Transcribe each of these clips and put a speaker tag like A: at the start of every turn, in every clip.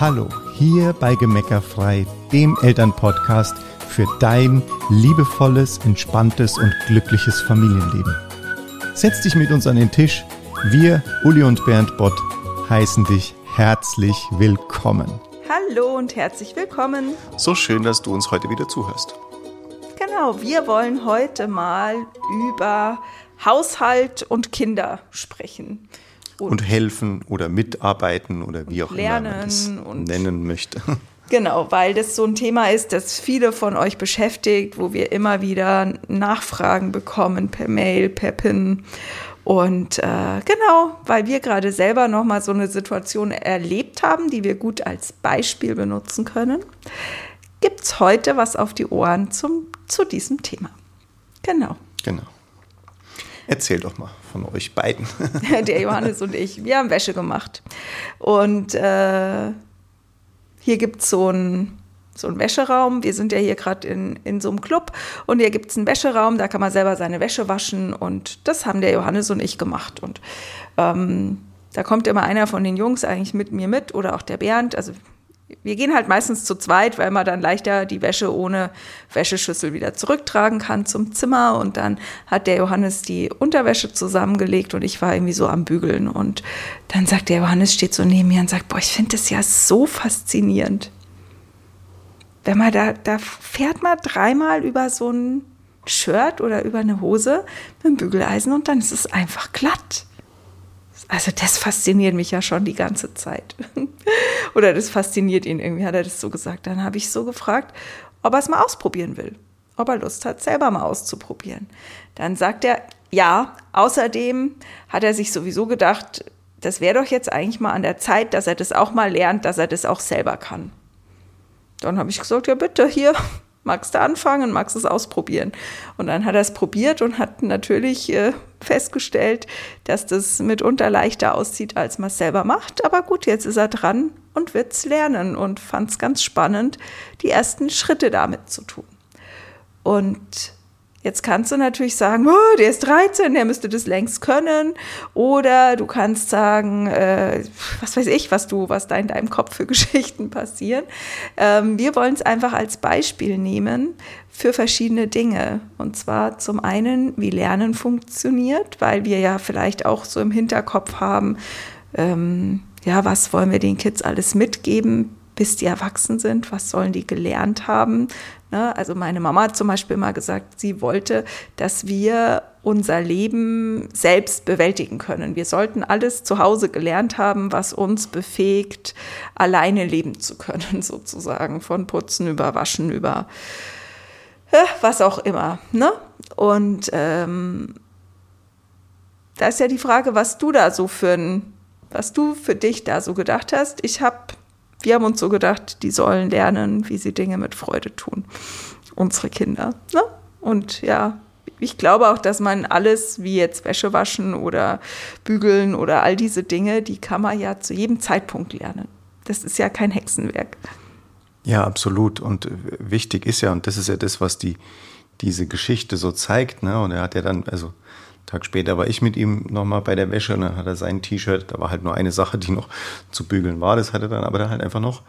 A: Hallo, hier bei Gemeckerfrei, dem Elternpodcast für dein liebevolles, entspanntes und glückliches Familienleben. Setz dich mit uns an den Tisch. Wir, Uli und Bernd Bott, heißen dich herzlich willkommen.
B: Hallo und herzlich willkommen.
A: So schön, dass du uns heute wieder zuhörst.
B: Genau, wir wollen heute mal über Haushalt und Kinder sprechen.
A: Und, und helfen oder mitarbeiten oder wie auch
B: lernen
A: immer man das nennen möchte.
B: Genau, weil das so ein Thema ist, das viele von euch beschäftigt, wo wir immer wieder Nachfragen bekommen per Mail, per PIN. Und äh, genau, weil wir gerade selber nochmal so eine Situation erlebt haben, die wir gut als Beispiel benutzen können, gibt es heute was auf die Ohren zum, zu diesem Thema. Genau.
A: Genau. Erzähl doch mal von euch beiden.
B: Der Johannes und ich, wir haben Wäsche gemacht. Und äh, hier gibt es so einen so einen Wäscheraum. Wir sind ja hier gerade in, in so einem Club und hier gibt es einen Wäscheraum, da kann man selber seine Wäsche waschen und das haben der Johannes und ich gemacht. Und ähm, da kommt immer einer von den Jungs eigentlich mit mir mit oder auch der Bernd. Also wir gehen halt meistens zu zweit, weil man dann leichter die Wäsche ohne Wäscheschüssel wieder zurücktragen kann zum Zimmer. Und dann hat der Johannes die Unterwäsche zusammengelegt und ich war irgendwie so am Bügeln. Und dann sagt der Johannes, steht so neben mir und sagt, boah, ich finde das ja so faszinierend. Wenn man da, da fährt man dreimal über so ein Shirt oder über eine Hose mit dem Bügeleisen und dann ist es einfach glatt. Also das fasziniert mich ja schon die ganze Zeit. Oder das fasziniert ihn irgendwie, hat er das so gesagt. Dann habe ich so gefragt, ob er es mal ausprobieren will. Ob er Lust hat, selber mal auszuprobieren. Dann sagt er, ja, außerdem hat er sich sowieso gedacht, das wäre doch jetzt eigentlich mal an der Zeit, dass er das auch mal lernt, dass er das auch selber kann. Dann habe ich gesagt, ja bitte, hier, magst du anfangen, magst du es ausprobieren. Und dann hat er es probiert und hat natürlich äh, festgestellt, dass das mitunter leichter aussieht, als man es selber macht. Aber gut, jetzt ist er dran und wird es lernen und fand es ganz spannend, die ersten Schritte damit zu tun. Und Jetzt kannst du natürlich sagen, oh, der ist 13, der müsste das längst können. Oder du kannst sagen, äh, was weiß ich, was du, was da in deinem Kopf für Geschichten passieren. Ähm, wir wollen es einfach als Beispiel nehmen für verschiedene Dinge. Und zwar zum einen, wie Lernen funktioniert, weil wir ja vielleicht auch so im Hinterkopf haben, ähm, ja, was wollen wir den Kids alles mitgeben, bis die erwachsen sind, was sollen die gelernt haben. Ne? Also meine Mama hat zum Beispiel mal gesagt, sie wollte, dass wir unser Leben selbst bewältigen können. Wir sollten alles zu Hause gelernt haben, was uns befähigt, alleine leben zu können, sozusagen. Von Putzen über Waschen, über ja, was auch immer. Ne? Und ähm, da ist ja die Frage, was du da so für ein, was du für dich da so gedacht hast. Ich habe wir haben uns so gedacht, die sollen lernen, wie sie Dinge mit Freude tun. Unsere Kinder. Ne? Und ja, ich glaube auch, dass man alles, wie jetzt Wäsche waschen oder bügeln oder all diese Dinge, die kann man ja zu jedem Zeitpunkt lernen. Das ist ja kein Hexenwerk.
A: Ja, absolut. Und wichtig ist ja, und das ist ja das, was die, diese Geschichte so zeigt, ne? Und er hat ja dann, also Tag später war ich mit ihm nochmal bei der Wäsche und dann hat er sein T-Shirt, da war halt nur eine Sache, die noch zu bügeln war, das hat er dann aber dann halt einfach noch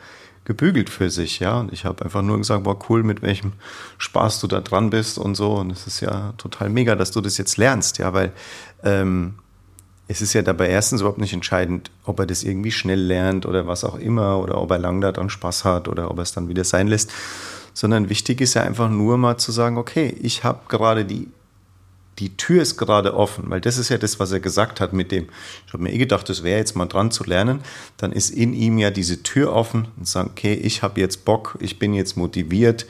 A: gebügelt für sich, ja. Und ich habe einfach nur gesagt, boah, cool, mit welchem Spaß du da dran bist und so. Und es ist ja total mega, dass du das jetzt lernst, ja, weil ähm, es ist ja dabei erstens überhaupt nicht entscheidend, ob er das irgendwie schnell lernt oder was auch immer oder ob er lang da dran Spaß hat oder ob er es dann wieder sein lässt, sondern wichtig ist ja einfach nur mal zu sagen, okay, ich habe gerade die die Tür ist gerade offen, weil das ist ja das, was er gesagt hat mit dem, ich habe mir eh gedacht, das wäre jetzt mal dran zu lernen, dann ist in ihm ja diese Tür offen und sagt, okay, ich habe jetzt Bock, ich bin jetzt motiviert,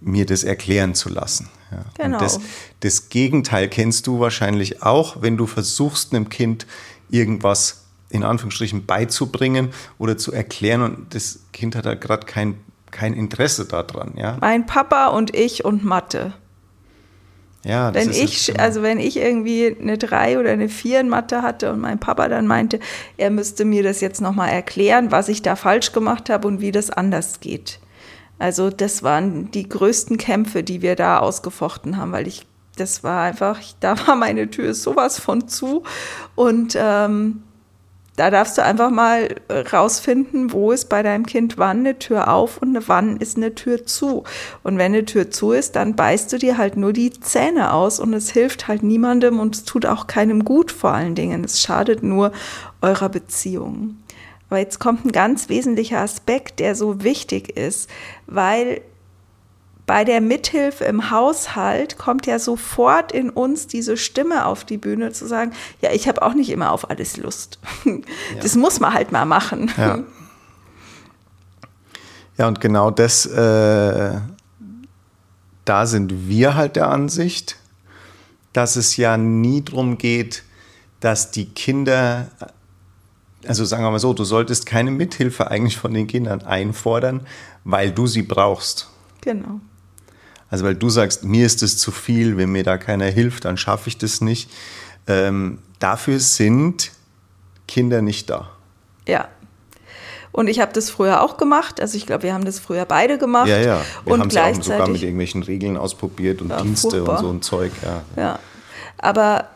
A: mir das erklären zu lassen. Ja.
B: Genau.
A: Und das, das Gegenteil kennst du wahrscheinlich auch, wenn du versuchst, einem Kind irgendwas in Anführungsstrichen beizubringen oder zu erklären und das Kind hat da gerade kein, kein Interesse daran. Ja?
B: Mein Papa und ich und Mathe. Ja, wenn ich, genau. also wenn ich irgendwie eine 3 oder eine 4 in Mathe hatte und mein Papa dann meinte, er müsste mir das jetzt nochmal erklären, was ich da falsch gemacht habe und wie das anders geht. Also das waren die größten Kämpfe, die wir da ausgefochten haben, weil ich, das war einfach, da war meine Tür sowas von zu und ähm, da darfst du einfach mal rausfinden, wo ist bei deinem Kind wann eine Tür auf und wann ist eine Tür zu. Und wenn eine Tür zu ist, dann beißt du dir halt nur die Zähne aus und es hilft halt niemandem und es tut auch keinem gut vor allen Dingen. Es schadet nur eurer Beziehung. Aber jetzt kommt ein ganz wesentlicher Aspekt, der so wichtig ist, weil bei der Mithilfe im Haushalt kommt ja sofort in uns diese Stimme auf die Bühne zu sagen, ja, ich habe auch nicht immer auf alles Lust. Ja. Das muss man halt mal machen.
A: Ja, ja und genau das, äh, da sind wir halt der Ansicht, dass es ja nie darum geht, dass die Kinder, also sagen wir mal so, du solltest keine Mithilfe eigentlich von den Kindern einfordern, weil du sie brauchst.
B: Genau.
A: Also weil du sagst, mir ist es zu viel, wenn mir da keiner hilft, dann schaffe ich das nicht. Ähm, dafür sind Kinder nicht da.
B: Ja. Und ich habe das früher auch gemacht. Also ich glaube, wir haben das früher beide gemacht.
A: Ja, ja. Wir haben es ja auch sogar mit irgendwelchen Regeln ausprobiert und ja, Dienste furchtbar. und so ein Zeug. Ja.
B: ja. Aber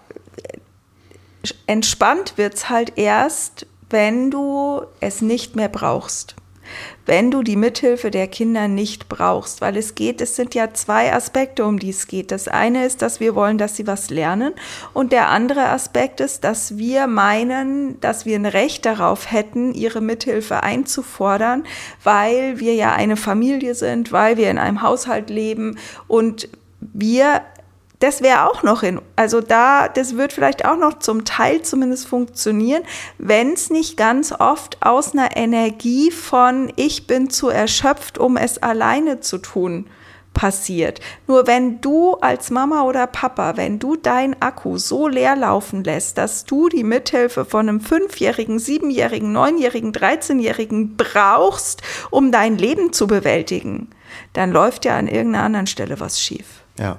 B: entspannt wird es halt erst, wenn du es nicht mehr brauchst wenn du die Mithilfe der Kinder nicht brauchst, weil es geht, es sind ja zwei Aspekte, um die es geht. Das eine ist, dass wir wollen, dass sie was lernen. Und der andere Aspekt ist, dass wir meinen, dass wir ein Recht darauf hätten, ihre Mithilfe einzufordern, weil wir ja eine Familie sind, weil wir in einem Haushalt leben. Und wir das wäre auch noch in, also da, das wird vielleicht auch noch zum Teil zumindest funktionieren, wenn es nicht ganz oft aus einer Energie von ich bin zu erschöpft, um es alleine zu tun, passiert. Nur wenn du als Mama oder Papa, wenn du dein Akku so leer laufen lässt, dass du die Mithilfe von einem Fünfjährigen, Siebenjährigen, Neunjährigen, Dreizehnjährigen brauchst, um dein Leben zu bewältigen, dann läuft ja an irgendeiner anderen Stelle was schief.
A: Ja.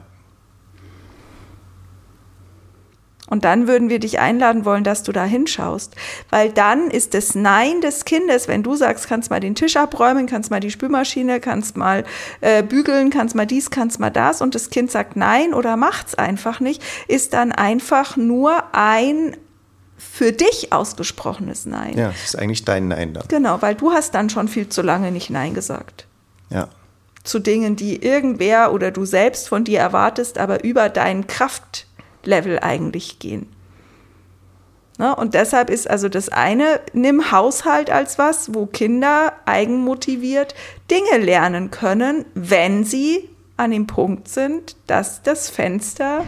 B: Und dann würden wir dich einladen wollen, dass du da hinschaust. Weil dann ist das Nein des Kindes, wenn du sagst, kannst mal den Tisch abräumen, kannst mal die Spülmaschine, kannst mal äh, bügeln, kannst mal dies, kannst mal das und das Kind sagt Nein oder macht's einfach nicht, ist dann einfach nur ein für dich ausgesprochenes Nein.
A: Ja, es ist eigentlich dein Nein dann.
B: Genau, weil du hast dann schon viel zu lange nicht Nein gesagt.
A: Ja.
B: Zu Dingen, die irgendwer oder du selbst von dir erwartest, aber über deinen Kraft Level eigentlich gehen. Ne? Und deshalb ist also das eine, nimm Haushalt als was, wo Kinder eigenmotiviert Dinge lernen können, wenn sie an dem Punkt sind, dass das Fenster,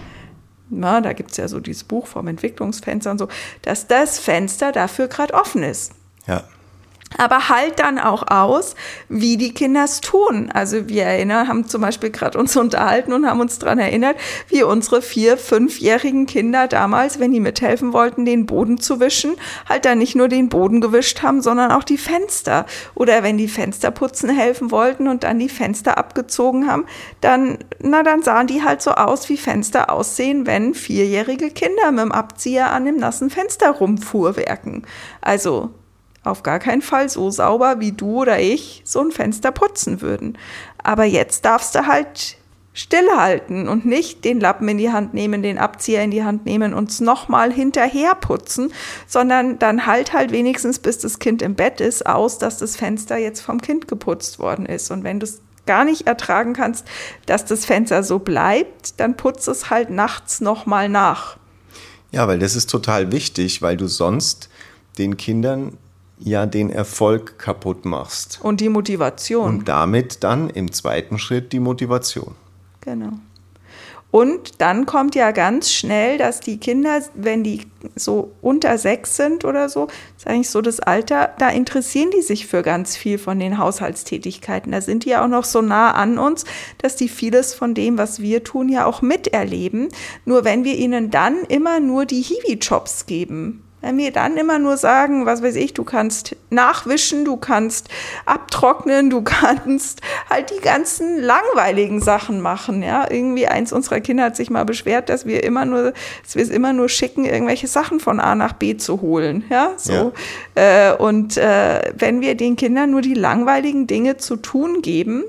B: na, da gibt es ja so dieses Buch vom Entwicklungsfenster und so, dass das Fenster dafür gerade offen ist.
A: Ja.
B: Aber halt dann auch aus, wie die Kinder es tun. Also wir erinnern, haben zum Beispiel gerade uns unterhalten und haben uns daran erinnert, wie unsere vier, fünfjährigen Kinder damals, wenn die mithelfen wollten, den Boden zu wischen, halt dann nicht nur den Boden gewischt haben, sondern auch die Fenster. Oder wenn die Fenster putzen helfen wollten und dann die Fenster abgezogen haben, dann, na, dann sahen die halt so aus, wie Fenster aussehen, wenn vierjährige Kinder mit dem Abzieher an dem nassen Fenster rumfuhrwerken. Also auf gar keinen Fall so sauber, wie du oder ich so ein Fenster putzen würden. Aber jetzt darfst du halt stillhalten und nicht den Lappen in die Hand nehmen, den Abzieher in die Hand nehmen und es nochmal hinterher putzen, sondern dann halt halt wenigstens, bis das Kind im Bett ist, aus, dass das Fenster jetzt vom Kind geputzt worden ist. Und wenn du es gar nicht ertragen kannst, dass das Fenster so bleibt, dann putz es halt nachts nochmal nach.
A: Ja, weil das ist total wichtig, weil du sonst den Kindern ja den Erfolg kaputt machst.
B: Und die Motivation.
A: Und damit dann im zweiten Schritt die Motivation.
B: Genau. Und dann kommt ja ganz schnell, dass die Kinder, wenn die so unter sechs sind oder so, ist eigentlich so das Alter, da interessieren die sich für ganz viel von den Haushaltstätigkeiten. Da sind die ja auch noch so nah an uns, dass die vieles von dem, was wir tun, ja auch miterleben. Nur wenn wir ihnen dann immer nur die Hiwi-Jobs geben, wenn mir dann immer nur sagen, was weiß ich, du kannst nachwischen, du kannst abtrocknen, du kannst halt die ganzen langweiligen Sachen machen, ja. Irgendwie eins unserer Kinder hat sich mal beschwert, dass wir immer nur, dass wir es immer nur schicken, irgendwelche Sachen von A nach B zu holen, ja. So. Ja. Äh, und äh, wenn wir den Kindern nur die langweiligen Dinge zu tun geben,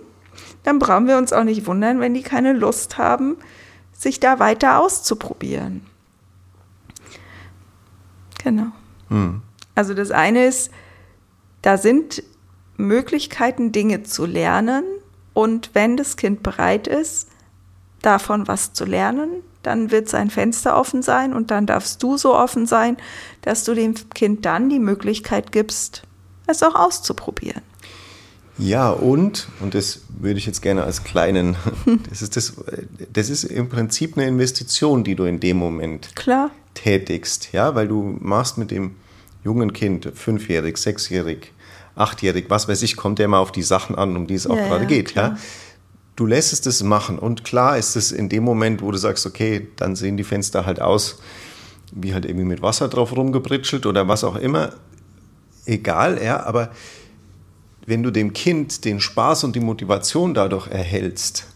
B: dann brauchen wir uns auch nicht wundern, wenn die keine Lust haben, sich da weiter auszuprobieren. Genau. Hm. Also das eine ist, da sind Möglichkeiten, Dinge zu lernen. Und wenn das Kind bereit ist, davon was zu lernen, dann wird sein Fenster offen sein und dann darfst du so offen sein, dass du dem Kind dann die Möglichkeit gibst, es auch auszuprobieren.
A: Ja, und, und das würde ich jetzt gerne als kleinen, das ist, das, das ist im Prinzip eine Investition, die du in dem Moment
B: Klar.
A: Tätigst, ja, weil du machst mit dem jungen Kind, fünfjährig, sechsjährig, achtjährig, was weiß ich, kommt der mal auf die Sachen an, um die es auch ja, gerade ja, geht, klar. ja. Du lässt es machen und klar ist es in dem Moment, wo du sagst, okay, dann sehen die Fenster halt aus, wie halt irgendwie mit Wasser drauf rumgebritschelt oder was auch immer, egal, ja, aber wenn du dem Kind den Spaß und die Motivation dadurch erhältst,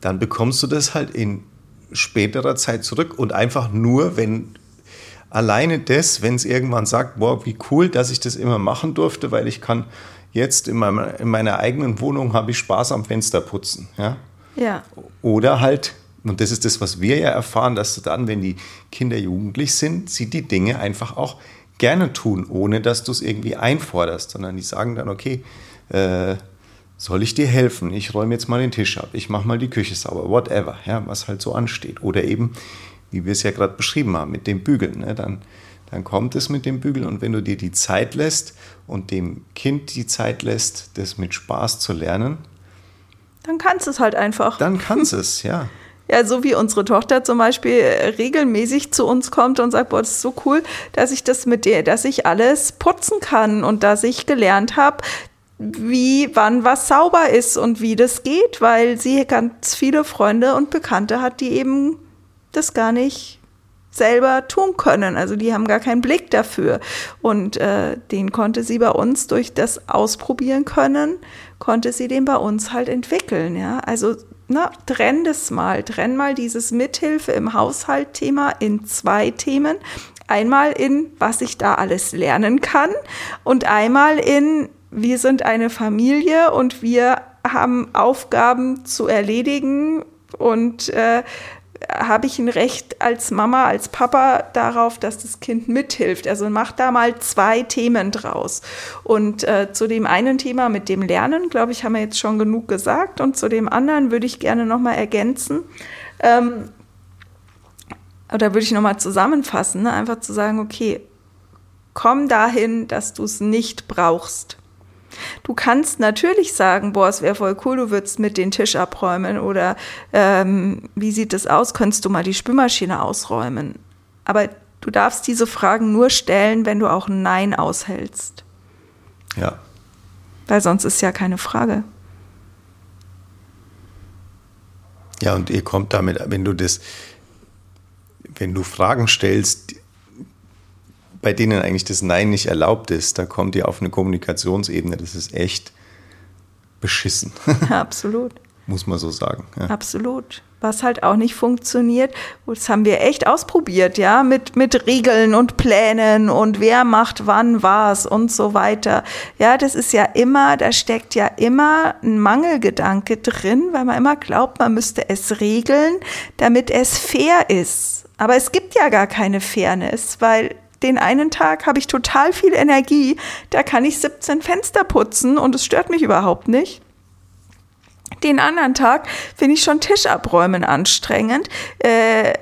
A: dann bekommst du das halt in späterer Zeit zurück und einfach nur, wenn alleine das, wenn es irgendwann sagt, boah, wie cool, dass ich das immer machen durfte, weil ich kann jetzt in, meinem, in meiner eigenen Wohnung habe ich Spaß am Fenster putzen. Ja?
B: ja.
A: Oder halt, und das ist das, was wir ja erfahren, dass dann, wenn die Kinder jugendlich sind, sie die Dinge einfach auch gerne tun, ohne dass du es irgendwie einforderst, sondern die sagen dann, okay, äh, soll ich dir helfen? Ich räume jetzt mal den Tisch ab, ich mache mal die Küche sauber, whatever, ja, was halt so ansteht. Oder eben, wie wir es ja gerade beschrieben haben, mit dem Bügeln. Ne? Dann, dann kommt es mit dem Bügeln und wenn du dir die Zeit lässt und dem Kind die Zeit lässt, das mit Spaß zu lernen,
B: dann kannst du es halt einfach.
A: Dann kannst es, ja.
B: Ja, so wie unsere Tochter zum Beispiel regelmäßig zu uns kommt und sagt, boah, das ist so cool, dass ich das mit dir, dass ich alles putzen kann und dass ich gelernt habe, wie, wann was sauber ist und wie das geht, weil sie ganz viele Freunde und Bekannte hat, die eben das gar nicht selber tun können. Also die haben gar keinen Blick dafür. Und äh, den konnte sie bei uns durch das Ausprobieren können, konnte sie den bei uns halt entwickeln. Ja, also na, trenn das mal, trenn mal dieses Mithilfe im Haushalt-Thema in zwei Themen. Einmal in, was ich da alles lernen kann und einmal in, wir sind eine Familie und wir haben Aufgaben zu erledigen und äh, habe ich ein Recht als Mama, als Papa darauf, dass das Kind mithilft. Also mach da mal zwei Themen draus. Und äh, zu dem einen Thema mit dem Lernen, glaube ich, haben wir jetzt schon genug gesagt. Und zu dem anderen würde ich gerne nochmal ergänzen. Ähm, oder würde ich nochmal zusammenfassen, ne? einfach zu sagen, okay, komm dahin, dass du es nicht brauchst. Du kannst natürlich sagen, boah, es wäre voll cool, du würdest mit den Tisch abräumen oder ähm, wie sieht es aus, könntest du mal die Spülmaschine ausräumen. Aber du darfst diese Fragen nur stellen, wenn du auch ein Nein aushältst.
A: Ja.
B: Weil sonst ist ja keine Frage.
A: Ja, und ihr kommt damit, wenn du das, wenn du Fragen stellst, bei denen eigentlich das Nein nicht erlaubt ist, da kommt ihr auf eine Kommunikationsebene, das ist echt beschissen.
B: absolut.
A: Muss man so sagen.
B: Ja. Absolut. Was halt auch nicht funktioniert, das haben wir echt ausprobiert, ja, mit, mit Regeln und Plänen und wer macht wann was und so weiter. Ja, das ist ja immer, da steckt ja immer ein Mangelgedanke drin, weil man immer glaubt, man müsste es regeln, damit es fair ist. Aber es gibt ja gar keine Fairness, weil den einen Tag habe ich total viel Energie, da kann ich 17 Fenster putzen und es stört mich überhaupt nicht. Den anderen Tag finde ich schon Tisch abräumen anstrengend. Äh,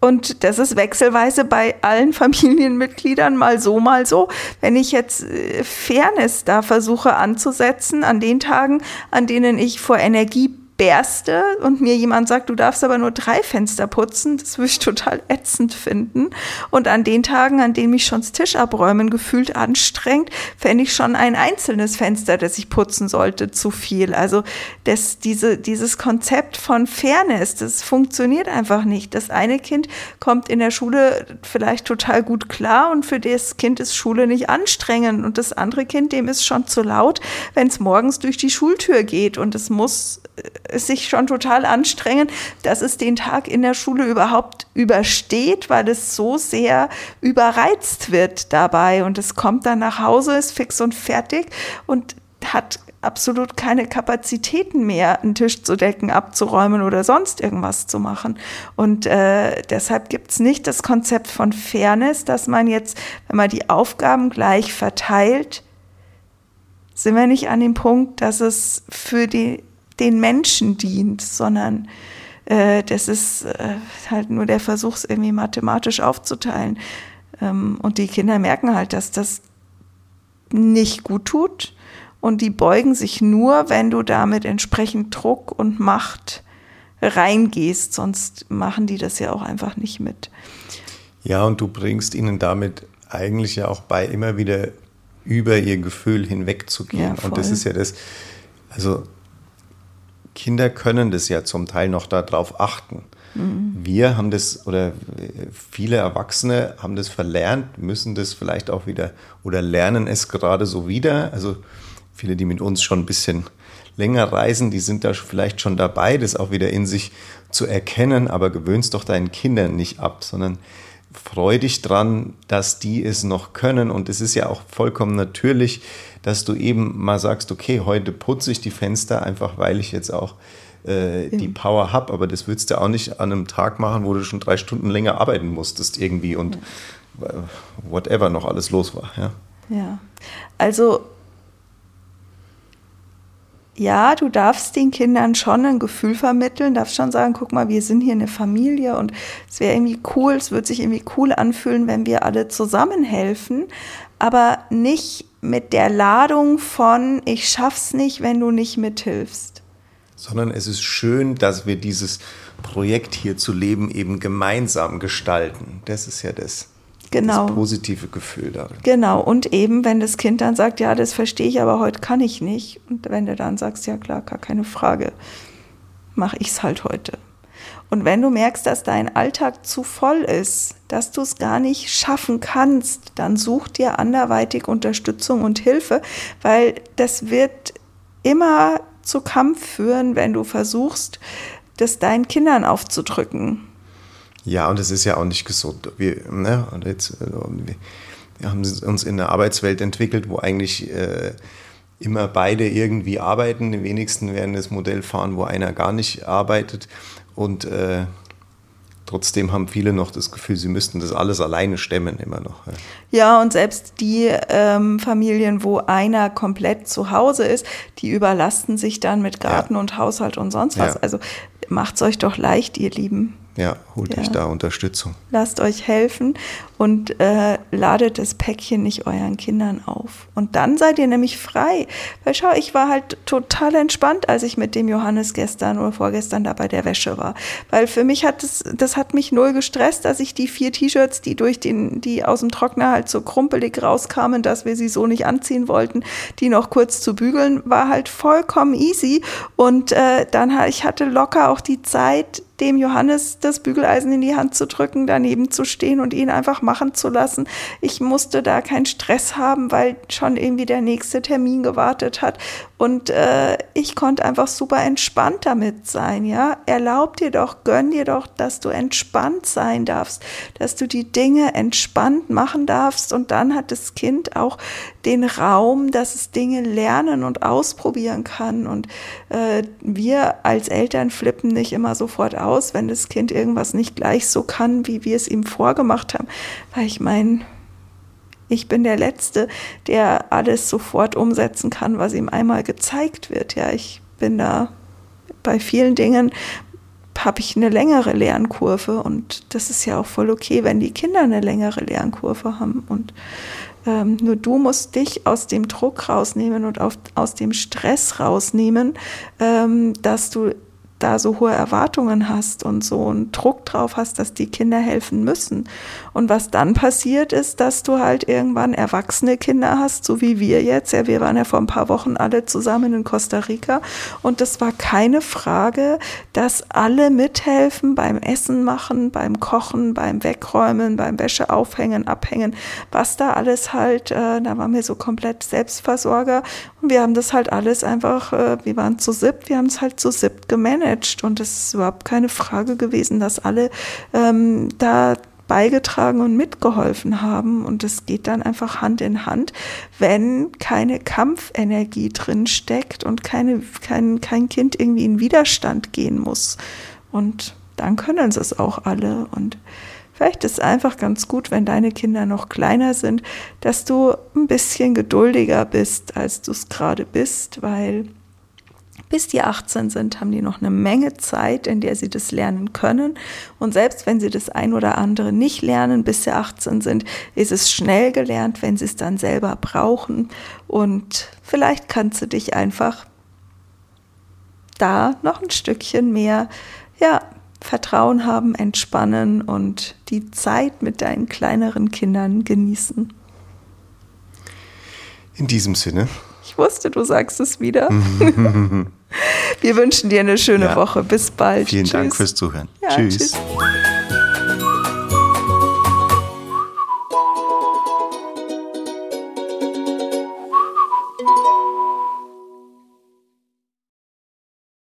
B: und das ist wechselweise bei allen Familienmitgliedern mal so, mal so. Wenn ich jetzt äh, Fairness da versuche anzusetzen, an den Tagen, an denen ich vor Energie berste und mir jemand sagt, du darfst aber nur drei Fenster putzen, das würde ich total ätzend finden. Und an den Tagen, an denen mich schon das Tisch abräumen gefühlt anstrengt, fände ich schon ein einzelnes Fenster, das ich putzen sollte, zu viel. Also das, diese, dieses Konzept von Fairness, das funktioniert einfach nicht. Das eine Kind kommt in der Schule vielleicht total gut klar und für das Kind ist Schule nicht anstrengend und das andere Kind, dem ist schon zu laut, wenn es morgens durch die Schultür geht und es muss sich schon total anstrengen, dass es den Tag in der Schule überhaupt übersteht, weil es so sehr überreizt wird dabei und es kommt dann nach Hause, ist fix und fertig und hat absolut keine Kapazitäten mehr, einen Tisch zu decken, abzuräumen oder sonst irgendwas zu machen. Und äh, deshalb gibt es nicht das Konzept von Fairness, dass man jetzt, wenn man die Aufgaben gleich verteilt, sind wir nicht an dem Punkt, dass es für die, den Menschen dient, sondern äh, das ist äh, halt nur der Versuch, es irgendwie mathematisch aufzuteilen. Ähm, und die Kinder merken halt, dass das nicht gut tut. Und die beugen sich nur, wenn du damit entsprechend Druck und Macht reingehst. Sonst machen die das ja auch einfach nicht mit.
A: Ja, und du bringst ihnen damit eigentlich ja auch bei, immer wieder über ihr Gefühl hinwegzugehen. Ja, und das ist ja das, also Kinder können das ja zum Teil noch darauf achten. Mhm. Wir haben das, oder viele Erwachsene haben das verlernt, müssen das vielleicht auch wieder oder lernen es gerade so wieder. Also viele, die mit uns schon ein bisschen länger reisen, die sind da vielleicht schon dabei, das auch wieder in sich zu erkennen, aber gewöhnst doch deinen Kindern nicht ab, sondern freu dich dran, dass die es noch können. Und es ist ja auch vollkommen natürlich, dass du eben mal sagst, okay, heute putze ich die Fenster einfach, weil ich jetzt auch äh, die Power habe. Aber das würdest du auch nicht an einem Tag machen, wo du schon drei Stunden länger arbeiten musstest irgendwie und ja. whatever noch alles los war. Ja,
B: ja. also ja, du darfst den Kindern schon ein Gefühl vermitteln, darfst schon sagen, guck mal, wir sind hier eine Familie und es wäre irgendwie cool, es wird sich irgendwie cool anfühlen, wenn wir alle zusammenhelfen, aber nicht mit der Ladung von, ich schaff's nicht, wenn du nicht mithilfst.
A: Sondern es ist schön, dass wir dieses Projekt hier zu leben eben gemeinsam gestalten. Das ist ja das.
B: Genau.
A: Das positive Gefühl darin.
B: Genau. Und eben, wenn das Kind dann sagt, ja, das verstehe ich, aber heute kann ich nicht. Und wenn du dann sagst, ja klar, gar keine Frage, mache ich es halt heute. Und wenn du merkst, dass dein Alltag zu voll ist, dass du es gar nicht schaffen kannst, dann such dir anderweitig Unterstützung und Hilfe, weil das wird immer zu Kampf führen, wenn du versuchst, das deinen Kindern aufzudrücken.
A: Ja, und es ist ja auch nicht gesund. Wir, ne, und jetzt, äh, wir, haben uns in einer Arbeitswelt entwickelt, wo eigentlich äh, immer beide irgendwie arbeiten. Die wenigsten werden das Modell fahren, wo einer gar nicht arbeitet. Und äh, trotzdem haben viele noch das Gefühl, sie müssten das alles alleine stemmen, immer noch.
B: Ja, ja und selbst die ähm, Familien, wo einer komplett zu Hause ist, die überlasten sich dann mit Garten ja. und Haushalt und sonst was. Ja. Also macht es euch doch leicht, ihr Lieben.
A: Ja, holt euch da Unterstützung.
B: Lasst euch helfen und äh, ladet das Päckchen nicht euren Kindern auf. Und dann seid ihr nämlich frei. Weil schau, ich war halt total entspannt, als ich mit dem Johannes gestern oder vorgestern da bei der Wäsche war. Weil für mich hat das, das hat mich null gestresst, dass ich die vier T-Shirts, die durch den, die aus dem Trockner halt so krumpelig rauskamen, dass wir sie so nicht anziehen wollten, die noch kurz zu bügeln, war halt vollkommen easy. Und äh, dann ich hatte locker auch die Zeit, dem Johannes das Bügeleisen in die Hand zu drücken, daneben zu stehen und ihn einfach machen zu lassen. Ich musste da keinen Stress haben, weil schon irgendwie der nächste Termin gewartet hat. Und äh, ich konnte einfach super entspannt damit sein, ja. Erlaub dir doch, gönn dir doch, dass du entspannt sein darfst, dass du die Dinge entspannt machen darfst. Und dann hat das Kind auch den Raum, dass es Dinge lernen und ausprobieren kann. Und äh, wir als Eltern flippen nicht immer sofort aus, wenn das Kind irgendwas nicht gleich so kann, wie wir es ihm vorgemacht haben. Weil ich meine, ich bin der Letzte, der alles sofort umsetzen kann, was ihm einmal gezeigt wird. Ja, ich bin da bei vielen Dingen habe ich eine längere Lernkurve und das ist ja auch voll okay, wenn die Kinder eine längere Lernkurve haben und ähm, nur du musst dich aus dem Druck rausnehmen und auf, aus dem Stress rausnehmen, ähm, dass du da so hohe Erwartungen hast und so einen Druck drauf hast, dass die Kinder helfen müssen. Und was dann passiert ist, dass du halt irgendwann erwachsene Kinder hast, so wie wir jetzt. Ja, wir waren ja vor ein paar Wochen alle zusammen in Costa Rica und das war keine Frage, dass alle mithelfen beim Essen machen, beim Kochen, beim Wegräumen, beim Wäsche aufhängen, abhängen, was da alles halt, äh, da waren wir so komplett Selbstversorger und wir haben das halt alles einfach, äh, wir waren zu siebt, wir haben es halt zu siebt gemanagt und es ist überhaupt keine Frage gewesen, dass alle ähm, da beigetragen und mitgeholfen haben. Und es geht dann einfach Hand in Hand, wenn keine Kampfenergie drin steckt und keine, kein, kein Kind irgendwie in Widerstand gehen muss. Und dann können sie es auch alle. Und vielleicht ist es einfach ganz gut, wenn deine Kinder noch kleiner sind, dass du ein bisschen geduldiger bist, als du es gerade bist, weil bis die 18 sind, haben die noch eine Menge Zeit, in der sie das lernen können. Und selbst wenn sie das ein oder andere nicht lernen, bis sie 18 sind, ist es schnell gelernt, wenn sie es dann selber brauchen. Und vielleicht kannst du dich einfach da noch ein Stückchen mehr, ja, Vertrauen haben, entspannen und die Zeit mit deinen kleineren Kindern genießen.
A: In diesem Sinne.
B: Ich wusste, du sagst es wieder. Wir wünschen dir eine schöne ja. Woche. Bis bald.
A: Vielen tschüss. Dank fürs Zuhören. Ja, tschüss. tschüss.